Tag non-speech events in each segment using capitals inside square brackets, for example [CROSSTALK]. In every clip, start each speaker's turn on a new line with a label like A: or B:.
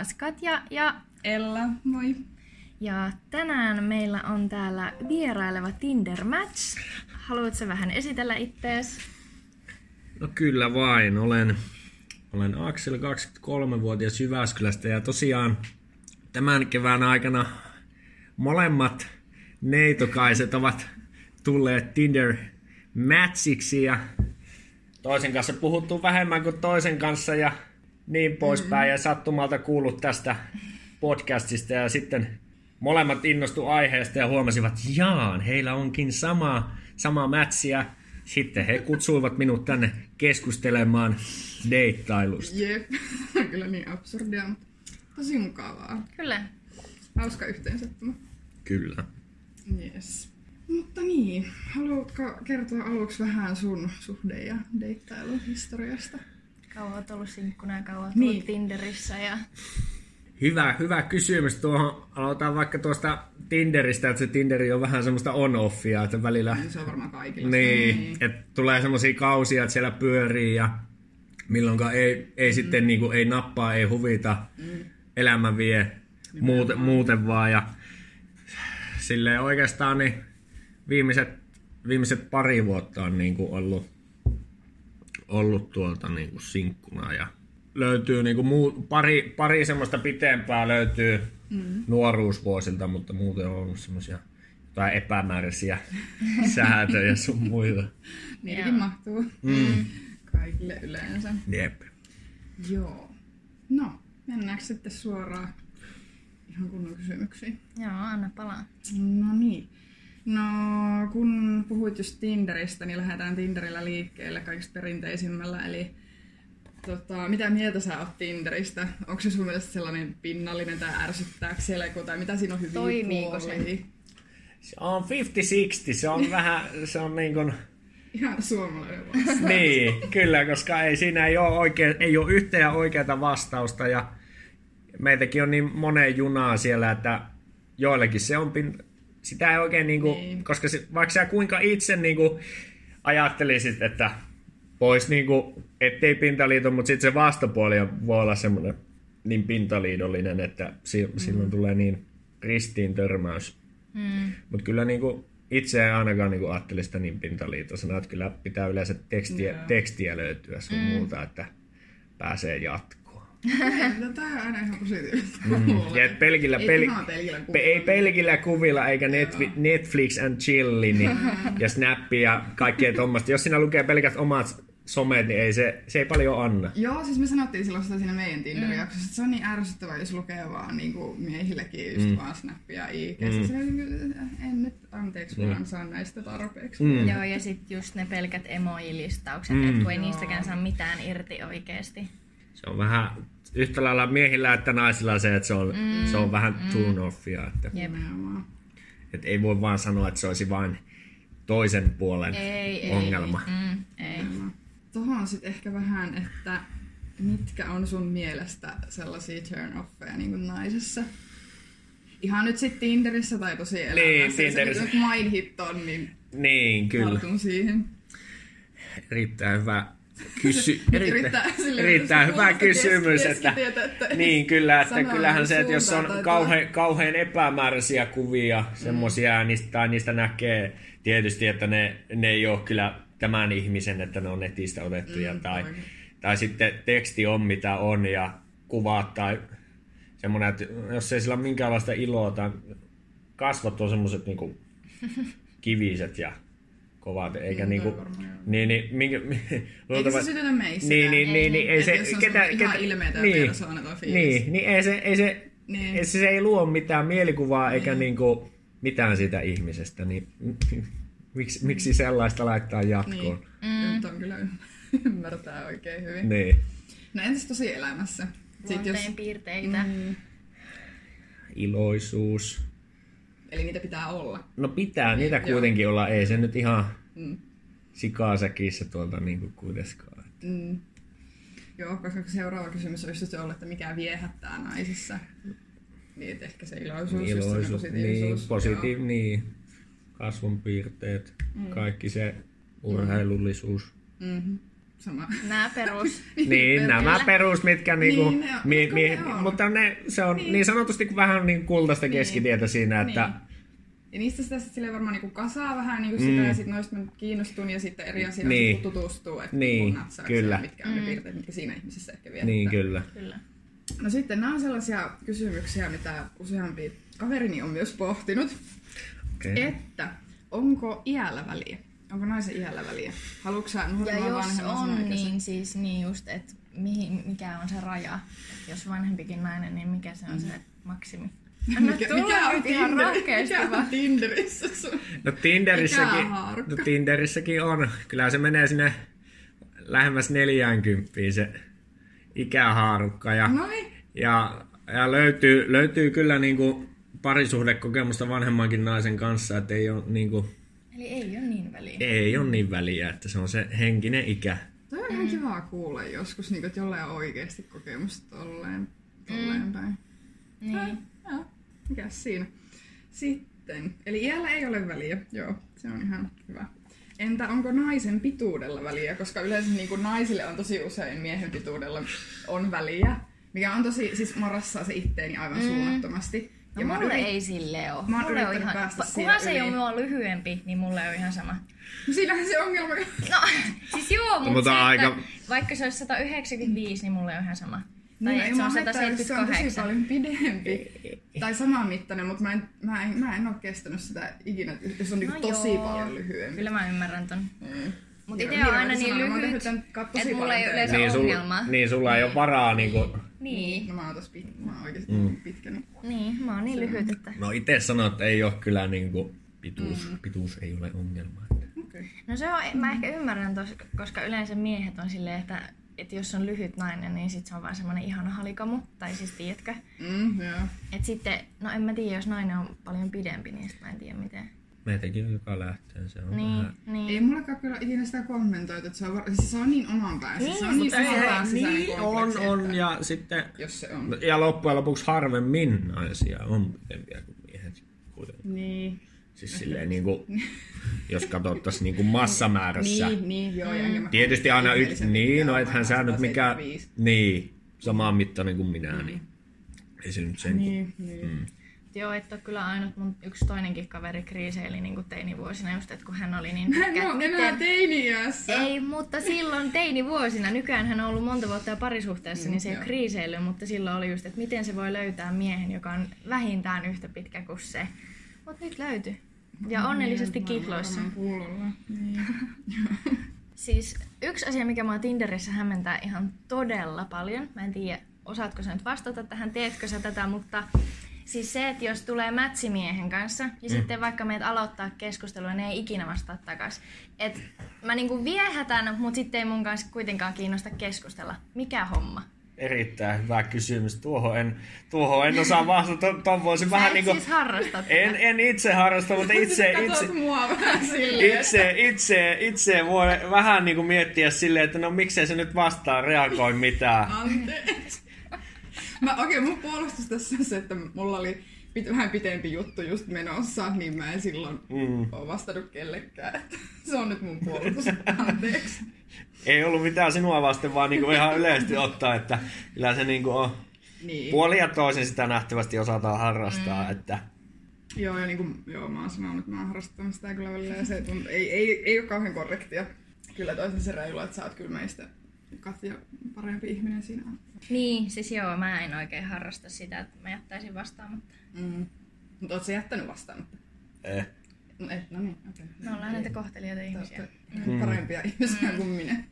A: taas Katja ja
B: Ella, moi.
A: Ja tänään meillä on täällä vieraileva Tinder Match. Haluatko vähän esitellä ittees?
C: No kyllä vain. Olen, olen Aksel, 23-vuotias Jyväskylästä ja tosiaan tämän kevään aikana molemmat neitokaiset ovat tulleet Tinder Matchiksi ja toisen kanssa puhuttu vähemmän kuin toisen kanssa ja niin poispäin. Mm-hmm. Ja sattumalta kuullut tästä podcastista ja sitten molemmat innostu aiheesta ja huomasivat, jaan, heillä onkin sama, sama mätsiä. Sitten he kutsuivat minut tänne keskustelemaan deittailusta.
B: Jep, [LAUGHS] kyllä niin absurdia, mutta tosi mukavaa.
A: Kyllä.
B: Hauska yhteensattuma.
C: Kyllä.
B: Yes. Mutta niin, haluatko kertoa aluksi vähän sun suhde- ja deittailuhistoriasta?
A: Kauan oot ollut sinkkuna ja kauan oot
B: Niin.
A: ollut Tinderissä ja
C: Hyvä, hyvä kysymys. Tuohon aloitetaan vaikka tuosta Tinderistä, että se Tinderi on vähän semmoista on-offia, että välillä
B: Niin se on varmaan kaikilla.
C: Niin, että tulee semmoisia kausia, että siellä pyörii ja milloinkaan ei, ei mm. sitten niinku, ei nappaa, ei huvita, mm. elämä vie muuten, muuten vaan. Ja silleen oikeastaan niin viimeiset, viimeiset pari vuotta on niinku ollut, ollut tuolta niinku sinkkuna ja löytyy niinku muu, pari, pari semmoista pitempää löytyy mm. nuoruusvuosilta, mutta muuten on ollut semmoisia jotain epämääräisiä [LAUGHS] säätöjä sun muita.
B: Niitäkin mahtuu mm. kaikille yleensä.
C: Jep.
B: Joo. No, mennäänkö sitten suoraan ihan kunnon kysymyksiin?
A: joo, anna palaa.
B: No niin. No, kun puhuit just Tinderistä, niin lähdetään Tinderillä liikkeelle kaikista perinteisimmällä. Eli tota, mitä mieltä sä oot Tinderistä? Onko se sun mielestä sellainen pinnallinen tai ärsyttääkö siellä joku, tai mitä siinä on hyviä
A: Toimiiko se?
B: puolia?
C: Se on 50-60, se on vähän, se on niin kuin,
B: Ihan suomalainen vastaus. [LAUGHS]
C: niin, kyllä, koska ei siinä ei ole, oikein, ei ole yhtä ja oikeaa vastausta ja meitäkin on niin moneen junaa siellä, että joillekin se on, pin, sitä ei oikein niin kuin,
B: Niin.
C: koska se, vaikka sä kuinka itse niin kuin ajattelisit, että pois niin kuin, ettei pintaliiton, mutta sitten se vastapuoli voi olla semmoinen niin pintaliidollinen, että si- mm. silloin tulee niin ristiin törmäys.
A: Mm.
C: Mutta kyllä niinku, itse en ainakaan niinku ajattele sitä niin pintaliitosena, että kyllä pitää yleensä tekstiä,
B: Joo.
C: tekstiä löytyä sun mm. muuta, että pääsee jatkoon.
B: No, tää on aina ihan positiivista.
C: Mm. Ja pelkillä,
B: Ei
C: pel-
B: ihan pelkillä
C: pe-
B: kuvilla.
C: ei pelkillä kuvilla eikä Netflix, Netflix and chilli niin, ja Snappi ja kaikkea tuommoista. Jos siinä lukee pelkät omat somet, niin ei se, se ei paljon anna.
B: Joo, siis me sanottiin silloin sitä siinä meidän Tinder-jaksossa, että se on niin ärsyttävää, jos lukee vaan niin kuin miehillekin just mm. vaan snappia IGstä. Mm. Se on niin kuin, en nyt anteeksi, vaan saa näistä tarpeeksi.
C: Mm.
A: Joo, ja sitten just ne pelkät emoji-listaukset,
C: Mm.
A: että kun ei
B: Joo.
A: niistäkään saa mitään irti oikeesti.
C: Se on vähän yhtä lailla miehillä että naisilla se, että se on, mm. se on vähän mm. turn offia. Että.
A: Jep.
B: Nimenomaan.
C: Et ei voi vaan sanoa, että se olisi vain toisen puolen
A: Ei, ei.
C: ongelma.
A: Mm, ei.
B: Tuohon sitten ehkä vähän, että mitkä on sun mielestä sellaisia turn-offeja niin kuin naisessa? Ihan nyt sitten Tinderissä tai tosi elämässä.
C: Niin,
B: Jos se
C: Tinderissä.
B: nyt mainhit on, niin
C: Niin, kyllä.
B: siihen.
C: Erittäin hyvä kysy... [LAUGHS] Erittäin
B: jos
C: hyvä kysymys. Että,
B: että [LAUGHS]
C: niin, kyllä, että kyllähän se, että jos on kauhean, kauhean epämääräisiä kuvia, semmosia, niistä, tai niistä näkee tietysti, että ne, ne ei ole kyllä tämän ihmisen, että ne on netistä otettuja,
B: Mm,
C: tai,
B: aivan.
C: tai sitten teksti on mitä on, ja kuvat, tai semmoinen, että jos ei sillä ole minkäänlaista iloa, tai kasvot on semmoiset niinku [LAUGHS] kiviset ja kovat, eikä
B: Mm,
C: niinku,
B: joo.
C: niin, niin, minkä, [LAUGHS]
B: Eikä
C: luultavasti-
B: se sytytä meissä.
C: niin, niin, niin, niin, ei
B: Et
C: se,
B: jos on
C: ketä,
B: semmoinen ihan
C: ketä,
B: ilmeetön
C: niin,
B: persoonaton fiilis.
C: niin, niin, ei se, ei se,
B: Niin.
C: ei se, se ei luo mitään mielikuvaa eikä niinku mitään siitä ihmisestä, niin [LAUGHS] miksi, miksi sellaista laittaa jatkoon?
B: Niin. Nyt on kyllä [LAUGHS] ymmärtää oikein hyvin.
C: Niin.
B: No entäs tosi elämässä? Sit
A: Luonteen piirteitä.
B: mm,
C: Iloisuus.
B: eli niitä pitää olla.
C: No pitää niitä
B: Joo.
C: kuitenkin olla, ei se nyt ihan
B: Mm.
C: sikasäkissä tuolta niinku kuitenkaan.
B: Mm. Joo, koska seuraava kysymys olisi just ollut, että mikä viehättää naisissa. Niin, että ehkä se iloisuus, just semmoinen
C: Iloisuus, niin,
B: positiivisuus.
C: positiiv, niin, kasvonpiirteet,
B: Mm.
C: kaikki se urheilullisuus.
B: Joo. Mm-hmm. sama.
A: Nämä [LAUGHS] perus.
C: Niin, nämä perus, mitkä niinku,
B: Niin, ne on-
C: mi, mi,
B: ne on.
C: mutta ne, se on niin, niin sanotusti vähän niin kultaista keskitietä siinä, että
B: Niin. Ja niistä sitä sitten silleen varmaan niinku kasaa vähän niinku sitä,
C: Mm.
B: ja sitten noista mä kiinnostun, ja sitten eri asioita
C: Niin.
B: niin. tutustuu, että
C: Niin,
B: kun natsaa
C: kyllä.
B: mitkä on ne piirteet, mitkä siinä ihmisessä ehkä vielä.
C: niin kyllä.
A: Kyllä.
B: No sitten nämä on sellaisia kysymyksiä, mitä useampi kaverini on myös pohtinut,
C: Okay.
B: että onko iällä väliä? Onko naisen iällä väliä? Haluatko sä
A: Ja jos
B: vanhemman
A: on, niin siis niin just, että mihin, mikä on se raja. Et jos vanhempikin nainen, niin mikä se on se maksimi. Anna
B: Mikä,
A: tulla
B: mikä, on
A: ihan
B: Tinder,
A: rohkeasti
B: mikä
A: vaan.
B: on Tinderissä sun?
C: No Tinderissäkin,
B: Ikähaarukka.
C: no Tinderissäkin on. Kyllä se menee sinne lähemmäs 40 se ikähaarukka. Ja,
B: No niin.
C: ja, ja löytyy, löytyy kyllä niinku parisuhdekokemusta vanhemmankin naisen kanssa, että ei ole, niinku,
A: Eli ei ole niin väliä.
C: ei ole niin väliä, että se on se henkinen ikä.
B: Toi on ihan kivaa kuulla joskus, niin, että jollain on oikeasti kokemusta tolleen, tolleen päin.
A: Niin.
B: Joo, mikäs siinä. Sitten, eli iällä ei ole väliä, joo, se on ihan hyvä. Entä onko naisen pituudella väliä? Koska yleensä niin kuin naisille on tosi usein miehen pituudella on väliä, mikä on tosi, siis marassaa se itteeni aivan mm. suunnattomasti.
A: No
B: mä oon
A: mulle
B: yrit-
A: ei silleen ole.
B: Mä oon
A: mulle on ihan,
B: päästä
A: kunhan se ei ole mua lyhyempi, niin mulle on ihan sama.
B: No siinähän se ongelma.
A: No, siis joo, mutta,
C: Mutta
A: se,
C: aika-
A: että vaikka se olisi 195, niin mulle on ihan sama. Tai
B: Niin,
A: että
B: ei
A: se on
B: mua haittaa, jos se on tosi
A: 178.
B: paljon pidempi. Tai saman mittainen, mutta mä en, mä en, mä en ole kestänyt sitä ikinä, jos on niinku
A: No
B: tosi
A: joo.
B: paljon lyhyempi.
A: Kyllä mä ymmärrän ton.
B: Mm.
A: Mutta itse on aina niin lyhyt, että mulla ei yleensä
C: Niin, sul,
A: ongelmaa.
C: niin sulla ei ole varaa niinku,
A: Niin.
B: No mä oon tossa pit, mä oon oikeesti
C: Mm.
B: pitkä. Niin.
A: Niin, mä oon niin lyhyt, että...
C: no itse sanoo, että ei ole kyllä niinku, pituus, mm. pituus ei ole ongelma.
B: Okay.
A: No se on, mä ehkä ymmärrän tos, koska yleensä miehet on silleen, että, että jos on lyhyt nainen, niin sit se on vaan semmonen ihana halikamu. Tai siis tiedätkö?
B: Mm, joo.
A: Et sitten, no en mä tiedä, jos nainen on paljon pidempi, niin sit mä en tiedä miten.
C: Meitäkin on joka lähtöön, se on
A: Niin,
C: vähän...
B: Ei
A: niin.
B: mullakaan kyllä ikinä sitä kommentoitu, että se on, var... siis se on niin oman päässä.
A: Niin,
B: se on niin
A: mutta
B: oman
A: ei-
C: niin, on, on,
B: että-
C: ja sitten...
B: Jos se on.
C: Ja loppujen lopuksi harvemmin naisia on pidempiä kuin miehet kuitenkin.
B: Niin.
C: Siis silleen niinku, jos katsottaisiin niinku massamäärässä.
B: Niin, niin, joo. Ja mä
C: Tietysti aina yksi, niin, no ethän sä nyt mikä,
B: 175.
C: niin, samaan mittainen kuin minä, niin ei se nyt sen.
B: Niin, niin.
C: Mm.
A: Joo, et ole kyllä ainut mun yksi toinenkin kaveri kriiseili niin teinivuosina just, että kun hän oli niin
B: Hän
A: pitkä.
B: on enää teini-iässä.
A: Ei, mutta silloin teinivuosina, nykyään hän on ollut monta vuotta jo parisuhteessa,
B: Mm,
A: niin se ei ole kriiseily, mutta silloin oli just, että miten se voi löytää miehen, joka on vähintään yhtä pitkä kuin se. Mutta nyt löytyi. Ja onnellisesti
B: Niin,
A: kihloissa.
B: varmaan pullolla. Niin. [LAUGHS]
A: Siis yksi asia, mikä mua Tinderissä hämmentää ihan todella paljon, mä en tiedä, osaatko sä nyt vastata tähän, teetkö sä tätä, mutta siis se, että jos tulee mätsimiehen kanssa ja mm. sitten vaikka meidät aloittaa keskustelua, ne ei ikinä vastaa takas. Et mä niinku viehätän, mutta sitten ei mun kanssa kuitenkaan kiinnosta keskustella. Mikä homma?
C: Erittäin hyvä kysymys. Tuohon en, tuohon en osaa vastata. Tuon to, voisin
A: Sä
C: vähän
A: et
C: niinku...
A: siis harrasta.
C: En, en itse harrasta, mutta [LAUGHS] itse, itse,
B: silleen.
C: itse, itse, itse voi vähän niinku miettiä silleen, että no miksei se nyt vastaa, reagoi mitään.
B: Anteeksi. Mä, okei, okay, mun puolustus tässä on se, että mulla oli vähän pitempi juttu just menossa, niin mä en silloin
C: Mm.
B: ole vastannut kellekään. [LAUGHS] Se on nyt mun puolustus. Anteeksi. [LAUGHS]
C: Ei ollut mitään sinua vasten, vaan niinku ihan yleisesti ottaa, että kyllä se niinku on
B: Niin.
C: puoli ja toisin sitä nähtävästi osataan harrastaa, mm. että
B: Joo, ja niin kuin, joo, mä oon sanonut, että mä oon harrastanut sitä kyllä välillä, ja se tunt, ei, ei, ei ole kauhean korrektia. Kyllä toisin se reilua, että sä oot kyllä meistä Katja parempi ihminen siinä.
A: Niin, siis joo, mä en oikein harrasta sitä, että mä jättäisin vastaamatta.
B: Mm. Mutta oot sä jättänyt vastaamatta?
C: eh.
B: No, et, no niin, okei.
A: Me ollaan näitä kohtelijoita ihmisiä.
B: Mm. Parempia ihmisiä kuin minä.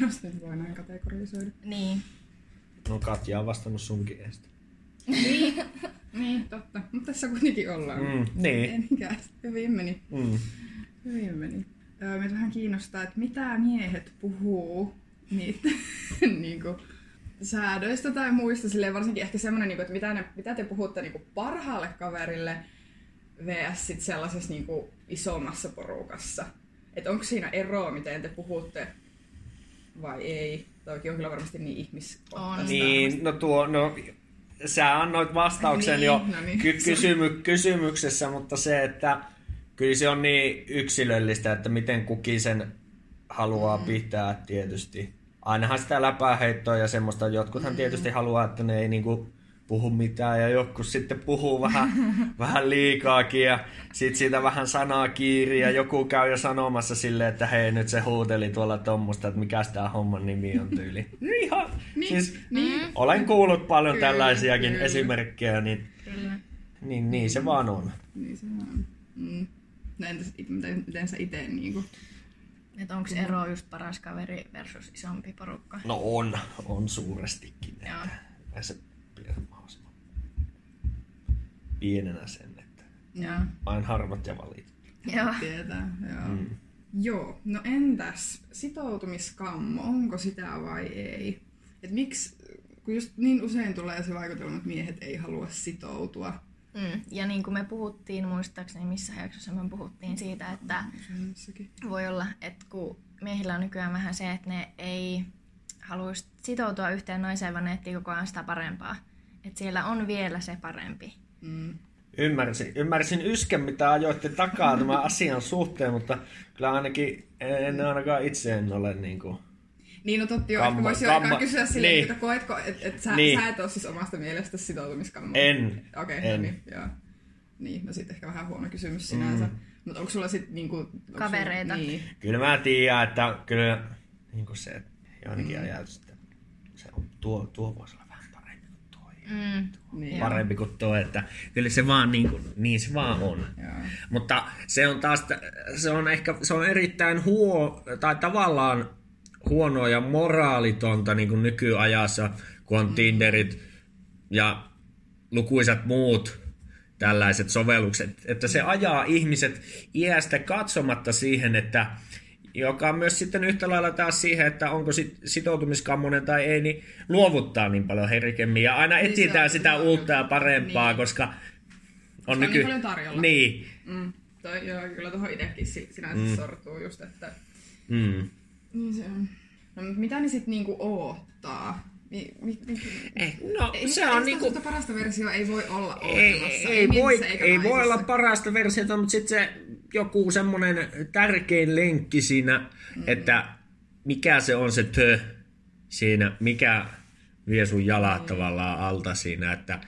B: Jos nyt voi näin kategorisoida.
A: Niin.
C: no Katja on vastannut sunkin eestä.
B: Niin, [LAUGHS] totta. Mutta tässä kuitenkin ollaan.
C: Mm, niin.
B: Enkä. Hyvin meni.
C: Mm.
B: Hyvin meni. Öö, meitä vähän kiinnostaa, että mitä miehet puhuu niitä [LAUGHS] niinku, säädöistä tai muista. Silleen varsinkin ehkä semmoinen, niinku, että mitä, ne, mitä te puhutte niinku, parhaalle kaverille vs. Sit sellaisessa niinku, isommassa porukassa. Että onko siinä eroa, miten te puhutte vai ei? Toki on kyllä varmasti niin ihmiskohtaista.
A: On.
C: Niin, no tuo, no sä annoit vastauksen
B: Niin,
C: jo
B: no niin.
C: ky- kysymy- kysymyksessä, mutta se, että kyllä se on niin yksilöllistä, että miten kukin sen haluaa pitää tietysti. Ainahan sitä läpäheittoa ja semmoista. Jotkuthan tietysti haluaa, että ne ei niinku puhu mitään ja joku sitten puhuu vähän, [LAUGHS] vähän liikaakin ja sitten siitä vähän sanaa kiiri ja joku käy jo sanomassa silleen, että hei nyt se huuteli tuolla tommosta, että mikä tämä homman nimi on tyyli. [LAUGHS] Ihan,
B: Niin,
C: siis
B: niin.
C: olen kuullut paljon
B: Kyllä,
C: tällaisiakin
B: kyllä.
C: esimerkkejä, niin,
A: Kyllä.
C: niin, niin se vaan on.
B: Niin se on. Mm. No entäs, it- miten, miten sä itse niinku...
A: Että onko ero just paras kaveri versus isompi porukka?
C: No on, on suurestikin.
A: Joo.
C: Että se pidä mahdollisimman pienenä sen, että
A: Joo.
C: vain harvat ja valitut.
A: Joo.
B: Tietää, joo.
C: Mm.
B: Joo, no entäs sitoutumiskammo, onko sitä vai ei? Et miksi, kun just niin usein tulee se vaikutelma, että miehet ei halua sitoutua.
A: Mm. Ja niin kuin me puhuttiin, muistaakseni missä jaksossa me puhuttiin siitä, että voi olla, että kun miehillä on nykyään vähän se, että ne ei haluaisi sitoutua yhteen naiseen, vaan ne etsii koko ajan sitä parempaa. Että siellä on vielä se parempi.
B: Mm.
C: Ymmärsin, ymmärsin ysken, mitä ajoitte takaa tämän asian suhteen, mutta kyllä ainakin en ainakaan itse en ole niin kuin...
B: Niin no totti joo,
C: Kammo-
B: ehkä voisi jo aikaa kysyä silleen,
C: niin.
B: että koetko, että et sä,
C: Niin.
B: sä et ole siis omasta mielestä sitoutumiskammo?
C: En.
B: Okei,
C: En.
B: no niin, joo. Niin, no sitten ehkä vähän huono kysymys sinänsä. Mm. Mutta onko sulla sitten niinku... onko sulla-
A: Kavereita.
B: Niin.
C: Kyllä mä tiedän, että kyllä niin kuin se, että ainakin mm. ajatus, että se on, tuo, tuo voisi olla vähän parempi kuin toi.
A: Mm.
B: Niin.
C: Parempi kuin tuo, että kyllä se vaan niin, kuin, niin se vaan on.
B: Joo.
C: Mutta se on taas, se on ehkä, se on erittäin huo, tai tavallaan huonoa ja moraalitonta niin kuin nykyajassa, kun on Tinderit ja lukuisat muut tällaiset sovellukset, että se ajaa ihmiset iästä katsomatta siihen, että joka on myös sitten yhtä lailla taas siihen, että onko sit sitoutumiskammonen tai ei, niin luovuttaa niin paljon herkemmin ja aina
B: Niin
C: etsitään sitä uutta ja parempaa,
B: niin.
C: koska on,
B: on niin paljon tarjolla.
C: Niin.
B: Mm. Toi, joo, kyllä tuohon itsekin si- sinänsä mm. sortuu just, että...
C: Mm.
B: Niin se on. No, mut mitä ne sitten niinku oottaa? Mi, mi, mi,
C: Eh, no,
B: ei,
C: se
B: ei
C: on niinku...
B: parasta versiota ei voi olla
C: Ei,
B: olemassa.
C: ei, voi, ei voi olla parasta versiota, mutta sitten se joku semmoinen tärkein lenkki siinä, mm. että mikä se on se tö siinä, mikä vie sun jalat mm. tavallaan alta siinä, että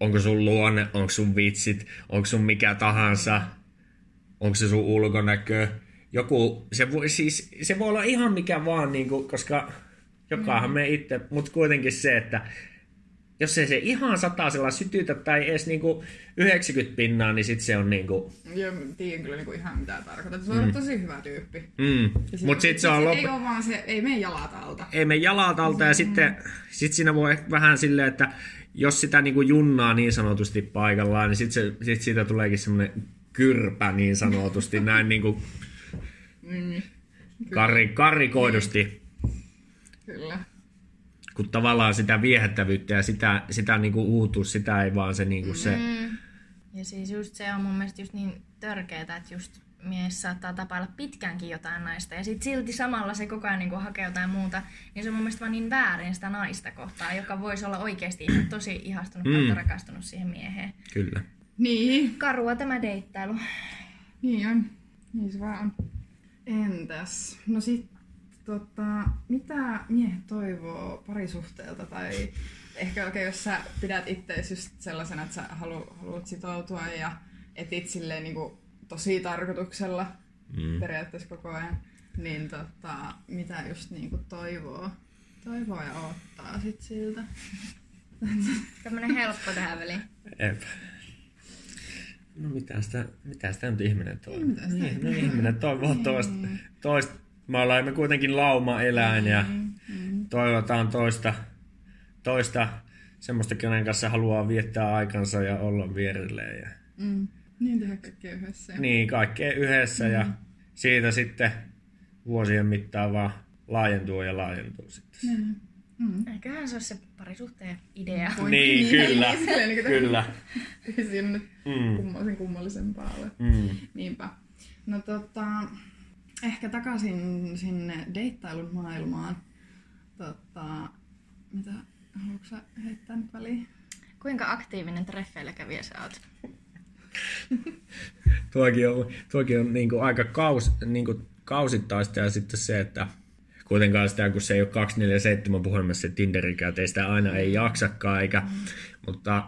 C: onko sun luonne, onko sun vitsit, onko sun mikä tahansa, onko se sun ulkonäkö. Joku, se voi, siis, se voi olla ihan mikä vaan, niin kuin, koska jokahan mm. me itse, mutta kuitenkin se, että jos ei se ihan satasella sytytä tai edes niinku 90 pinnaa, niin sit se on niinku...
B: Joo, mä tiedän kyllä niinku ihan mitä tarkoitat. Se on mm. tosi hyvä tyyppi.
C: Mm. Mut sit se on
B: Ei
C: loppu...
B: ole vaan se, ei mene jalat alta.
C: Ei me jalat alta ja sitten sit siinä voi vähän silleen, että jos sitä niinku junnaa niin sanotusti paikallaan, niin sit, se, sit siitä tuleekin semmonen kyrpä niin sanotusti, näin niinku
B: Mm,
C: kari, karikoidusti,
B: kyllä.
C: kun tavallaan sitä viehättävyyttä ja sitä, sitä niinku uutuus, sitä ei vaan se niinku se...
A: Mm. Ja siis just se on mun mielestä just niin törkeetä, että just mies saattaa tapailla pitkäänkin jotain naista ja sit silti samalla se koko ajan niin hakee jotain muuta, niin se on mun mielestä vaan niin väärin sitä naista kohtaan, joka voisi olla oikeasti ihan tosi ihastunut mm. tai rakastunut siihen mieheen.
C: Kyllä.
B: Niin,
A: Karua tämä deittailu.
B: niin on. Niin se vaan on. Entäs? No sit, tota, mitä miehet toivoo parisuhteelta tai ehkä oikein, jos sä pidät itseäsi just sellaisena, että sä halu, haluat sitoutua ja etit silleen niinku tosi tarkoituksella mm. periaatteessa koko ajan, niin tota, mitä just niinku toivoo, toivoo ja odottaa sit siltä?
A: Tämmönen helppo tähän väliin.
C: No mitä sitä, mitä sitä nyt ihminen toivoo?
B: Mitä sitä
C: Niin, no ihminen toivoo toista. toista. Me olemme kuitenkin lauma-eläin ja toivotaan toista, toista semmoista, kenen kanssa haluaa viettää aikansa ja olla vierelleen. Ja,
B: Mm. Niin tehdä kaikkea yhdessä.
C: niin, kaikkea yhdessä ja siitä sitten vuosien mittaan vaan laajentuu ja laajentuu sitten.
B: Mm. Mm.
A: Eiköhän se ole se parisuhteen idea.
B: Voi-
C: Niin, kyllä,
B: niin, silleen niin kuin-
C: kyllä.
B: Ei siinä nyt
C: Mm.
B: kummallisen kummallisempaa ole.
C: Mm.
B: Niinpä. No tota, ehkä takaisin sinne deittailun maailmaan. Tota, mitä haluatko sä heittää nyt väliin?
A: Kuinka aktiivinen treffeillä kävijä sä oot? [LAUGHS]
C: Tuokin on, tuokin on niinku aika kaus, niinku kausittaista ja sitten se, että kuitenkaan sitä, kun se ei ole 247 puhelimessa se Tinderikään, ei sitä aina ei jaksakaan, eikä, mutta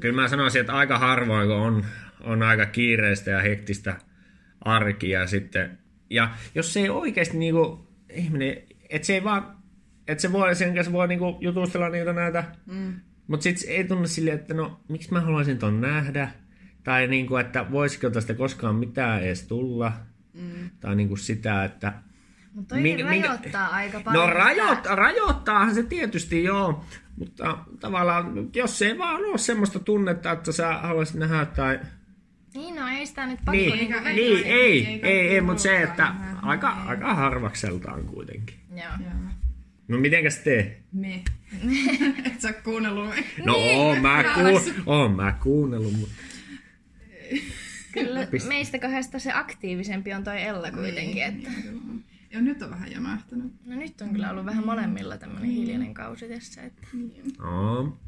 C: kyllä mä sanoisin, että aika harvoin, kun on, on aika kiireistä ja hektistä arkia sitten, ja jos se ei oikeasti niinku, ihminen, että se ei vaan, että se voi, sen kanssa voi niinku jutustella niitä näitä, mm. mutta sitten ei tunnu silleen, että no, miksi mä haluaisin ton nähdä, tai niinku, että voisiko tästä koskaan mitään edes tulla, mm. tai niinku sitä, että
A: mutta toi minkä, rajoittaa minkä... aika paljon.
C: No rajoit, rajoittaahan se tietysti joo, mutta tavallaan jos se ei vaan ole semmoista tunnetta, että sä haluaisit nähdä tai...
A: Niin, no ei sitä nyt pakko
C: niin,
A: niin,
C: niin, ei, ei, ei, ei, ei mutta se, että aika, aika harvakseltaan kuitenkin.
A: Joo.
C: No mitenkäs te?
B: Me. [LAUGHS] Et sä kuunnellut me.
C: No niin, oon mä, ku, oon mä kuunnellut, mutta...
A: Kyllä meistä kahdesta se aktiivisempi on toi Ella kuitenkin. Niin, että... Niin,
B: ja nyt on vähän jämähtänyt.
A: No nyt on kyllä ollut vähän molemmilla tämmöinen niin. hiljainen kausi tässä. Että...
C: Niin. No,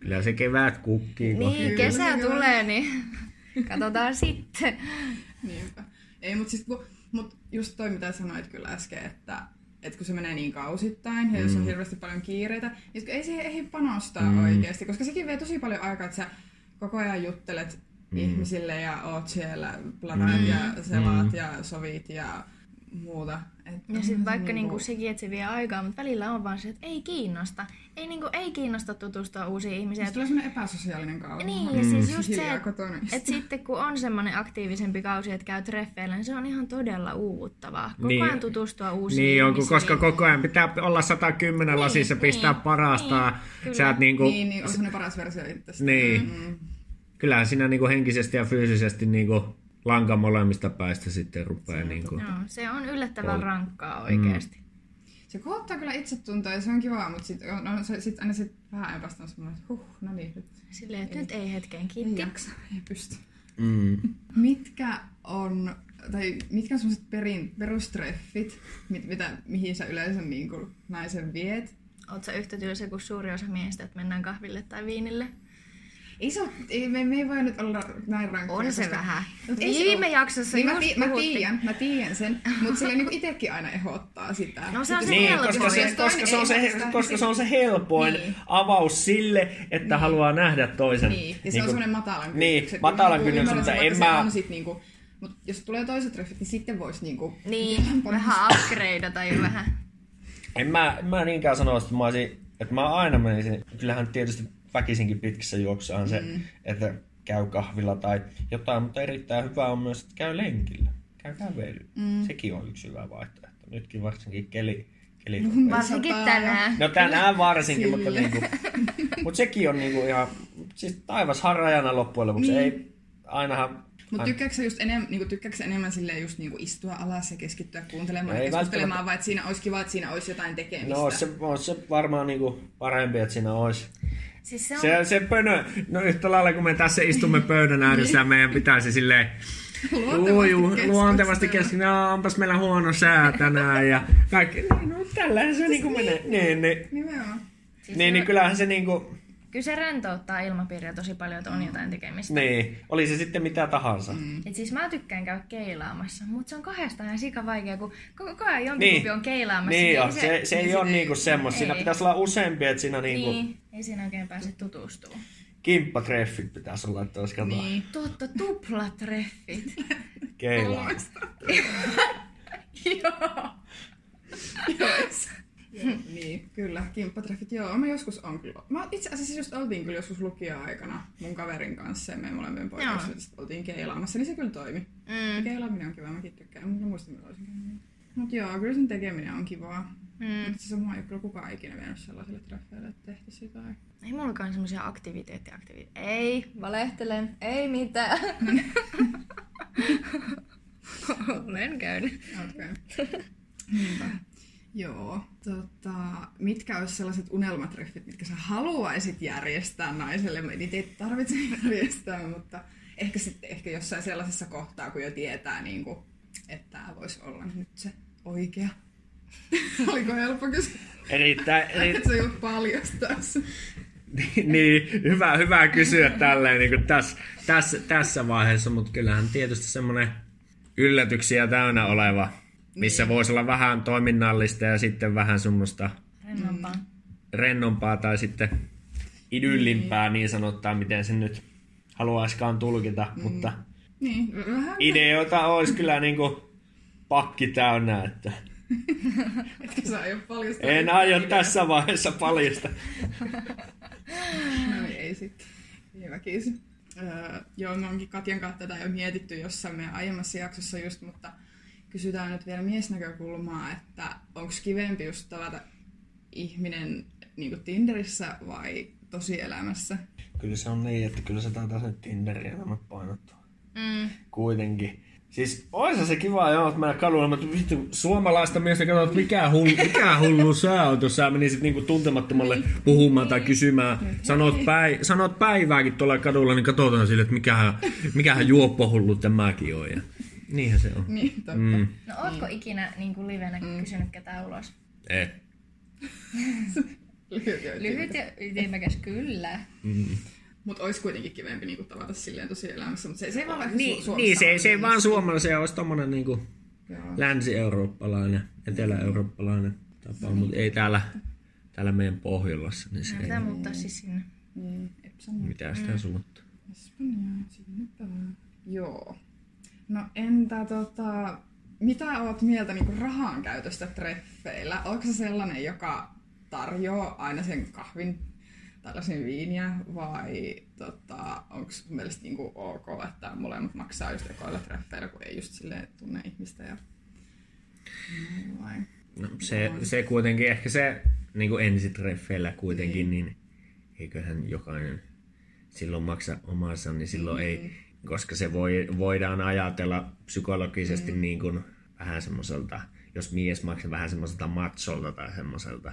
C: kyllä se kevät kukkii.
A: Niin, kesä kyllä. tulee, niin [LAUGHS] katsotaan sitten.
B: Niinpä. Ei, mutta siis, mut just toi mitä sanoit kyllä äsken, että että kun se menee niin kausittain ja mm. jos on mm. hirveästi paljon kiireitä, niin ei siihen ehdi panostaa mm. oikeasti, koska sekin vie tosi paljon aikaa, että sä koko ajan juttelet mm. ihmisille ja oot siellä, planaat mm. ja selaat mm. ja sovit ja muuta.
A: Että ja sitten vaikka niinku... Niinku sekin, että se vie aikaa, mutta välillä on vaan se, että ei kiinnosta. Ei, niinku, ei kiinnosta tutustua uusiin ihmisiin. Se
B: tulee semmoinen epäsosiaalinen kausi.
A: Niin, ja siis just se, että et sitten kun on semmoinen aktiivisempi kausi, että käy treffeillä, niin se on ihan todella uuvuttavaa. Koko niin. ajan tutustua uusiin
C: niin, ihmisiin. koska koko ajan pitää olla 110 niin, lasissa, niin, pistää niin, parasta.
B: Niin, Sä et niinku... niin, niin on semmoinen paras versio itsestä.
C: Niin. Mm. Kyllähän siinä niinku henkisesti ja fyysisesti niinku lanka molemmista päistä sitten rupeaa. Se, niin kuin,
A: joo, se on yllättävän pol- rankkaa oikeasti. Mm.
B: Se kohottaa kyllä itsetuntoa ja se on kiva, mutta sitten no, se, sit aina sit vähän ajan päästä on semmoinen, että huh, no niin. Nyt,
A: Silleen, että ei, nyt ei hetken kiitti.
B: Ei jaksa, ei pysty.
C: Mm. [LAUGHS]
B: mitkä on, tai mitkä on semmoiset perustreffit, mit, mitä, mihin sä yleensä niin kuin, naisen viet?
A: Oletko yhtä tylsä kuin suuri osa miehistä, että mennään kahville tai viinille?
B: Iso, ei, me, me ei voi nyt olla näin rankkoja.
A: On se koska... vähän. Ei Viime jaksossa
B: niin mä, ti- mä, tiedän, mä tiedän sen, mutta sille niin itsekin aina ehdottaa sitä.
A: No se on se
C: niin, koska se, koska, se on se, koska se on se helpoin niin. avaus sille, että niin. haluaa nähdä toisen.
B: Niin, ja se niin on semmoinen matalan kynnyksen.
C: Niin, matalan kynnyksen, mutta en mä...
B: On sit niinku, mutta jos tulee toiset treffit, niin sitten voisi niinku...
A: Niin, [LAUGHS] vähän upgradeata tai vähän.
C: En mä, mä niinkään sano, että mä olisin, että mä aina menisin, kyllähän tietysti väkisinkin pitkissä juoksuaan se, mm. että käy kahvilla tai jotain, mutta erittäin hyvä on myös, että käy lenkillä, käy kävelyllä. Mm. Sekin on yksi hyvä vaihtoehto. Nytkin varsinkin keli, keli
A: Varsinkin tänään.
C: No tänään varsinkin, mutta, niinku, mutta sekin on niinku ihan, siis taivas harrajana loppujen lopuksi. Niin. Ei, ainahan
B: mutta tykkääksä just enem, niinku, tykkääksä enemmän silleen just niinku istua alas ja keskittyä kuuntelemaan ja keskustelemaan, vai että siinä olisi kiva, että siinä olisi jotain tekemistä?
C: No se, on se varmaan niinku parempi, että siinä olisi
A: Siis se, on...
C: se, se pönö, no yhtä lailla kun me tässä istumme pöydän ääressä niin. meidän pitäisi silleen
B: luontevasti,
C: luontevasti kesken, no, onpas meillä huono sää tänään ja kaikki, niin, no tällähän se siis niinku menee. Niin, niin.
B: Nimenomaan.
C: Siis niin, niin kyllähän se niinku...
A: Kyllä se rentouttaa ilmapiiriä tosi paljon, että on jotain tekemistä.
C: Niin, oli se sitten mitä tahansa. Mm.
A: Et siis mä tykkään käydä keilaamassa, mutta se on kahdestaan ihan sika vaikea, kun koko ajan jompikumpi niin. on keilaamassa.
C: Niin, niin se, se, se, ei ole niinku semmoista. Siinä pitäisi olla useampi, että siinä niinku...
A: Niin, ei siinä oikein pääse tutustumaan.
C: Kimppatreffit pitäisi olla, että olisi
A: Niin, totta, tuplatreffit.
C: Keilaamista. [LAUGHS]
A: Joo.
B: Joo. [LAUGHS] niin, kyllä, kimppatreffit, joo, mä joskus on kyllä. Mä itse asiassa just oltiin kyllä joskus lukio-aikana mun kaverin kanssa ja me molemmien poikaystävistä oltiin keilaamassa, niin se kyllä toimi. Mm. Keilaaminen on kiva, mäkin tykkään, mutta muistan mitä olisin Mut joo, kyllä sen tekeminen on kivaa. Mm. Mutta siis mua ei kyllä kukaan ikinä vienyt sellaiselle treffeille, että tehtäisiin jotain.
A: Ei mullakaan semmoisia aktiviteetteja. Aktivite- ei, valehtelen, ei mitään. [LAUGHS] [LAUGHS] Olen käynyt.
B: Okay. Niinpä. Joo. Tota, mitkä olisi sellaiset unelmatreffit, mitkä sä haluaisit järjestää naiselle? Niitä ei tarvitse [LAUGHS] järjestää, mutta ehkä sitten ehkä jossain sellaisessa kohtaa, kun jo tietää, niin kuin, että tämä voisi olla nyt se oikea. [LAUGHS] Oliko helppo kysyä?
C: Erittäin. [LAUGHS] Eri...
B: se ei paljastaa
C: niin, hyvä, hyvä kysyä tälleen niin tässä, tässä, tässä vaiheessa, mutta kyllähän tietysti semmoinen yllätyksiä täynnä oleva missä voisi olla vähän toiminnallista ja sitten vähän semmoista
A: Rennompaa.
C: rennompaa tai sitten idyllimpää niin sanottaa, miten sen nyt haluaisikaan tulkita, mutta
B: Niin, [LAUGHS] vähän.
C: ideoita olisi kyllä niinku pakki täynnä, että
B: Etkä sä aio paljastaa.
C: en aio
B: ideaa.
C: tässä vaiheessa paljasta.
B: No niin, ei sitten. Ei väkisin. Öö, joo, me onkin Katjan kanssa tätä jo mietitty jossain meidän aiemmassa jaksossa just, mutta kysytään nyt vielä miesnäkökulmaa, että onko kivempi just tavata ihminen niin Tinderissä vai tosielämässä?
C: Kyllä se on niin, että kyllä se taitaa se Tinderin enemmän painottua.
A: Mm.
C: Kuitenkin. Siis oisa se kiva, joo, että mennä kadulla, mutta vittu, suomalaista miestä katsot, että mikä hullu, mikä hullu sä oot, jos sä menisit niinku tuntemattomalle puhumaan tai kysymään. Sanot, päi, sanot päivääkin tuolla kadulla, niin katsotaan sille, että mikähän, mikähän juoppohullu tämäkin on. Ja niinhän se on.
B: Niin, totta.
C: Mm.
A: No ootko ikinä niin kuin livenä kysynyt ketään ulos?
C: Et. [LAUGHS]
B: Lyhyt ja
A: ytimekäs kyllä.
C: Mm.
B: Mutta olisi kuitenkin kivempi niinku tavata silleen tosielämässä, mutta se, se ei vaan vaikka
C: Niin,
B: Su-
C: niin, se,
B: Suomessa
C: se ei
B: ole
C: vaan Suomella, se olisi tommonen niinku länsi-eurooppalainen, etelä-eurooppalainen tapa, mutta ei täällä, täällä meidän Pohjolassa, niin se
A: No,
C: ei
A: pitää muuttaa siis sinne.
B: Niin, Epson
C: mitään sitä suuntaa.
B: Espanjaa, vaan. Joo. No entä tota, mitä oot mieltä niinku rahan käytöstä treffeillä? Onko se sellainen, joka tarjoaa aina sen kahvin tällaisen viiniä vai tota, onko sun mielestä niinku ok, että molemmat maksaa just ekoilla treffeillä, kun ei just silleen tunne ihmistä ja vai?
C: No, se, se kuitenkin, ehkä se niin kuin ensitreffeillä kuitenkin, niin eiköhän jokainen silloin maksa omansa, niin silloin ei, koska se voi, voidaan ajatella psykologisesti niin kuin vähän semmoiselta, jos mies maksaa vähän semmoiselta matsolta tai semmoiselta,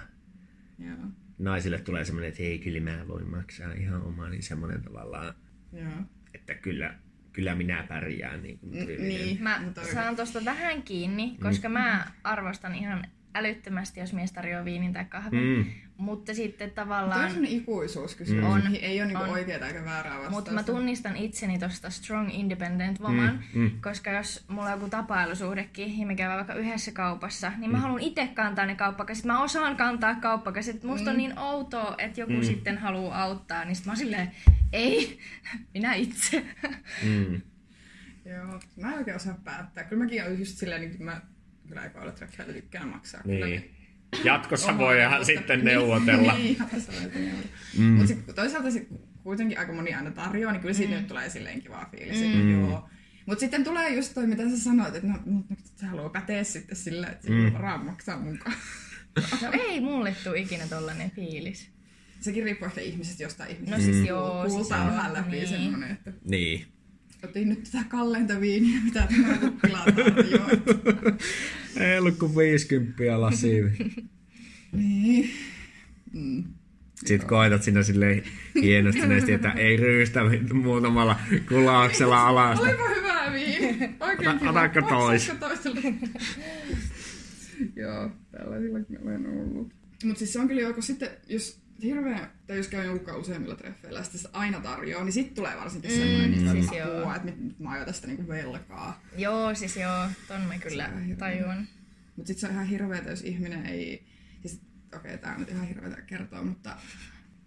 B: Joo.
C: naisille tulee semmoinen, että hei, kyllä mä voin maksaa ihan omaa, niin semmoinen tavallaan,
B: Joo.
C: että kyllä, kyllä minä pärjään. Niin, kuin tyylinen.
B: Niin.
A: Mä
B: Mutta-
A: saan tosta vähän kiinni, koska mä arvostan ihan älyttömästi, jos mies tarjoaa viinin tai kahvin.
C: Mm.
A: Mutta sitten
B: on
A: tavallaan...
B: sellainen ikuisuuskysymys,
A: Mm.
B: on,
A: On.
B: ei ole niinku
A: On.
B: oikeaa eikä väärää vastausta.
A: Mutta mä tunnistan itseni tosta strong independent woman,
C: Mm, mm.
A: koska jos mulla on joku tapailusuhdekin ja me käydään vaikka yhdessä kaupassa, niin mä haluan itse kantaa ne kauppakasit. Mä osaan kantaa kauppakasit. Musta on niin outoa, että joku
C: Mm.
A: sitten haluaa auttaa, niin sit mä oon silleen, ei, [LAUGHS] minä itse.
C: Mm. [LAUGHS]
B: Joo, mä en oikein osaa päättää. Kyllä mäkin olen just silleen, niin mä kyllä ekoilla treffeillä tykkään maksaa. Kyllä
C: Niin. Jatkossa voidaan
B: osuutta.
C: sitten neuvotella. [LAUGHS]
B: Niin, jatkossa.
C: Mm.
B: Mutta sitten toisaalta sit kuitenkin aika moni aina tarjoaa, niin kyllä siitä nyt tulee silleen kiva fiilis. Mm. Joo. Mutta sitten tulee just toi, mitä sä sanoit, että no, nyt, se haluaa päteä sitten sillä, että
C: Mm.
B: varaa maksaa mukaan. [LAUGHS]
A: No ei mulle tuu ikinä tollanen fiilis.
B: Sekin riippuu ehkä ihmisestä jostain ihmisestä.
A: No siis
C: Mm.
A: joo, siis
B: Kuultaa
A: joo,
B: vähän läpi
A: niin.
B: semmonen, että
C: Niin.
B: Otin nyt tätä kalleinta viiniä, mitä tämä tilataan jo.
C: Ei ollut kuin 50 lasiin.
B: Niin. Mm.
C: Sitten koetat sinä silleen hienostuneesti, että ei ryystä muutamalla kulauksella alasta.
B: Olipa hyvää viini. Oikein
C: Ota-
B: kiva.
C: otatko tois?
B: Joo, tällaisillakin olen ollut. Mutta siis se on kyllä joko sitten, jos hirveän, tai jos käy jonkun useimmilla treffeillä ja sitten aina tarjoaa, niin sitten tulee varsinkin mm, semmoinen, niin
A: siis
B: siis
A: joo.
B: apua, että nyt, nyt mä ajan tästä niinku velkaa.
A: Joo, siis joo, ton mä kyllä
B: hirveä.
A: tajuan.
B: Mutta sitten se on ihan hirveetä, jos ihminen ei... Siis, okei, okay, tää on nyt ihan hirveätä kertoa, mutta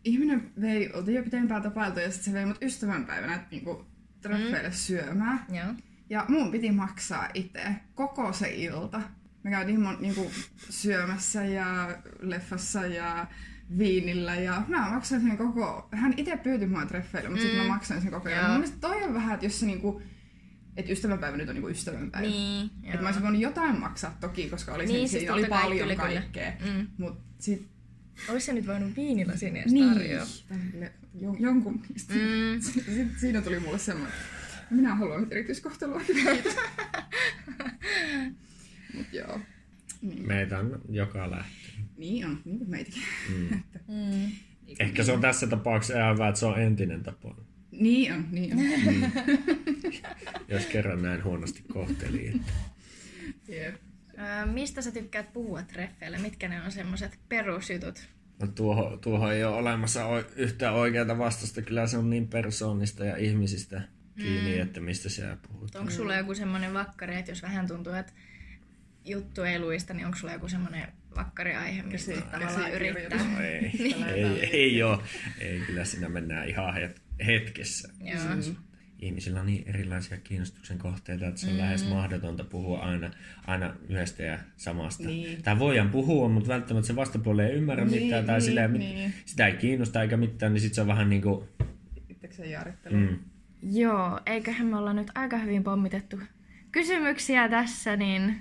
B: ihminen vei, oltiin jo pitempään tapailtu ja sitten se vei mut ystävänpäivänä niinku treffeille mm. syömään.
A: Joo.
B: Ja mun piti maksaa itse koko se ilta. Me käytiin mon, niinku, syömässä ja leffassa ja viinillä ja mä maksoin sen koko... Hän itse pyyti mua treffeille, mutta mm. sitten mä maksoin sen koko ajan. Mun mielestä toi on vähän, että jos se niinku... Että ystävänpäivä nyt on niinku ystävänpäivä.
A: Niin,
B: Että mä olisin voinut jotain maksaa toki, koska oli,
A: Niin,
B: niin,
A: siis
B: siinä oli
A: kai,
B: paljon
A: kyllä, kyllä.
B: kaikkea.
A: Mm.
B: Mut sit...
A: Ois se nyt voinut viinilasin edes
B: Niin,
A: tarjoa.
B: tälle, jo, jonkun mielestä.
A: Mm. [LAUGHS]
B: Sit, siinä tuli mulle semmoinen, että minä haluan nyt erityiskohtelua. Kiitos. [LAUGHS] Mut joo. Niin.
C: Meitä on joka lähtö.
B: Niin on, niin kuin meitäkin.
C: Mm. [LAUGHS]
A: Mm.
C: Ehkä se on tässä tapauksessa ihan hyvä, että se on entinen tapa.
B: Niin on, niin on. [LAUGHS]
C: Jos kerran näin huonosti kohteli. Että.
B: Jep.
A: Öö, mistä sä tykkäät puhua treffeillä? Mitkä ne on semmoset perusjutut?
C: No tuohon, tuohon ei ole olemassa o- yhtään oikeaa vastausta. Kyllä se on niin persoonista ja ihmisistä kiinni, mm. että mistä siellä puhutaan.
A: Onko sulla joku semmoinen vakkari, että jos vähän tuntuu, että juttu ei luista, niin onko sulla joku semmoinen vakkariaihe, mistä
B: Käsi-
A: tavallaan yrittää?
C: No ei, [LAUGHS]
A: Niin.
C: ei, ei ole. Ei, kyllä siinä mennään ihan het- hetkessä.
A: Joo.
C: Ihmisillä on niin erilaisia kiinnostuksen kohteita, että se on mm. lähes mahdotonta puhua aina, aina yhdestä ja samasta.
B: Niin.
C: Tai voidaan puhua, mutta välttämättä se vastapuoli ei ymmärrä
B: Niin,
C: mitään tai
B: niin,
C: sillä ei,
B: niin.
C: sitä ei kiinnosta eikä mitään, niin sitten se on vähän niin kuin...
B: Itsekseen jaarittelu.
C: Mm.
A: Joo, eiköhän me olla nyt aika hyvin pommitettu kysymyksiä tässä, niin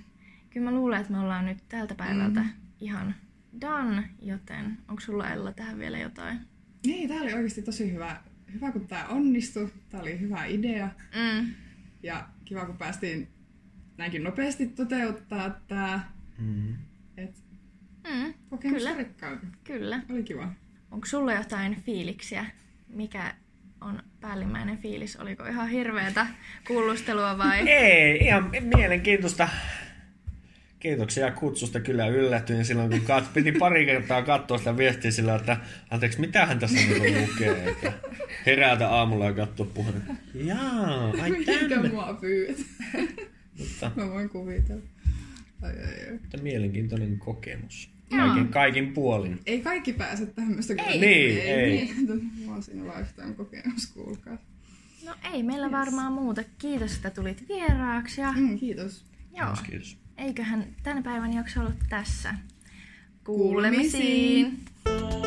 A: kyllä mä luulen, että me ollaan nyt tältä päivältä mm. Ihan done, joten onko sulla Ella tähän vielä jotain?
B: Niin, tää oli oikeasti tosi hyvä. Hyvä, kun tää onnistui. Tää oli hyvä idea.
A: Mm.
B: Ja kiva, kun päästiin näinkin nopeasti toteuttaa tää.
C: Mm.
B: Et
A: Mm,
B: kokemus
A: Kyllä. kyllä.
B: Oli kiva.
A: Onko sulla jotain fiiliksiä? Mikä on päällimmäinen fiilis? Oliko ihan hirveätä kuulustelua vai?
C: Ei, ihan mielenkiintoista. Kiitoksia kutsusta, kyllä yllätyin silloin, kun kat, piti pari kertaa katsoa sitä viestiä sillä, että anteeksi, mitähän tässä niin lukee, että herätä aamulla ja katsoa puheen. Jaa, ai
B: Mihinkä
C: tänne.
B: mua pyydät?
C: Mutta,
B: Mä voin kuvitella. Ai, ai, ai.
C: mutta mielenkiintoinen kokemus. Kaikin, kaikin puolin.
B: Ei kaikki pääse tämmöistä
A: Ei.
C: Niin, ei.
B: Niin, mä oon siinä lifetime kokemus, kuulkaa.
A: No ei meillä varmaan muuta. Kiitos, että tulit vieraaksi ja
B: Mm, kiitos.
A: joo,
C: Kiitos, kiitos.
A: Eiköhän tänä päivän jakso ollut tässä.
B: Kuulemisiin.
A: Kuulemisiin.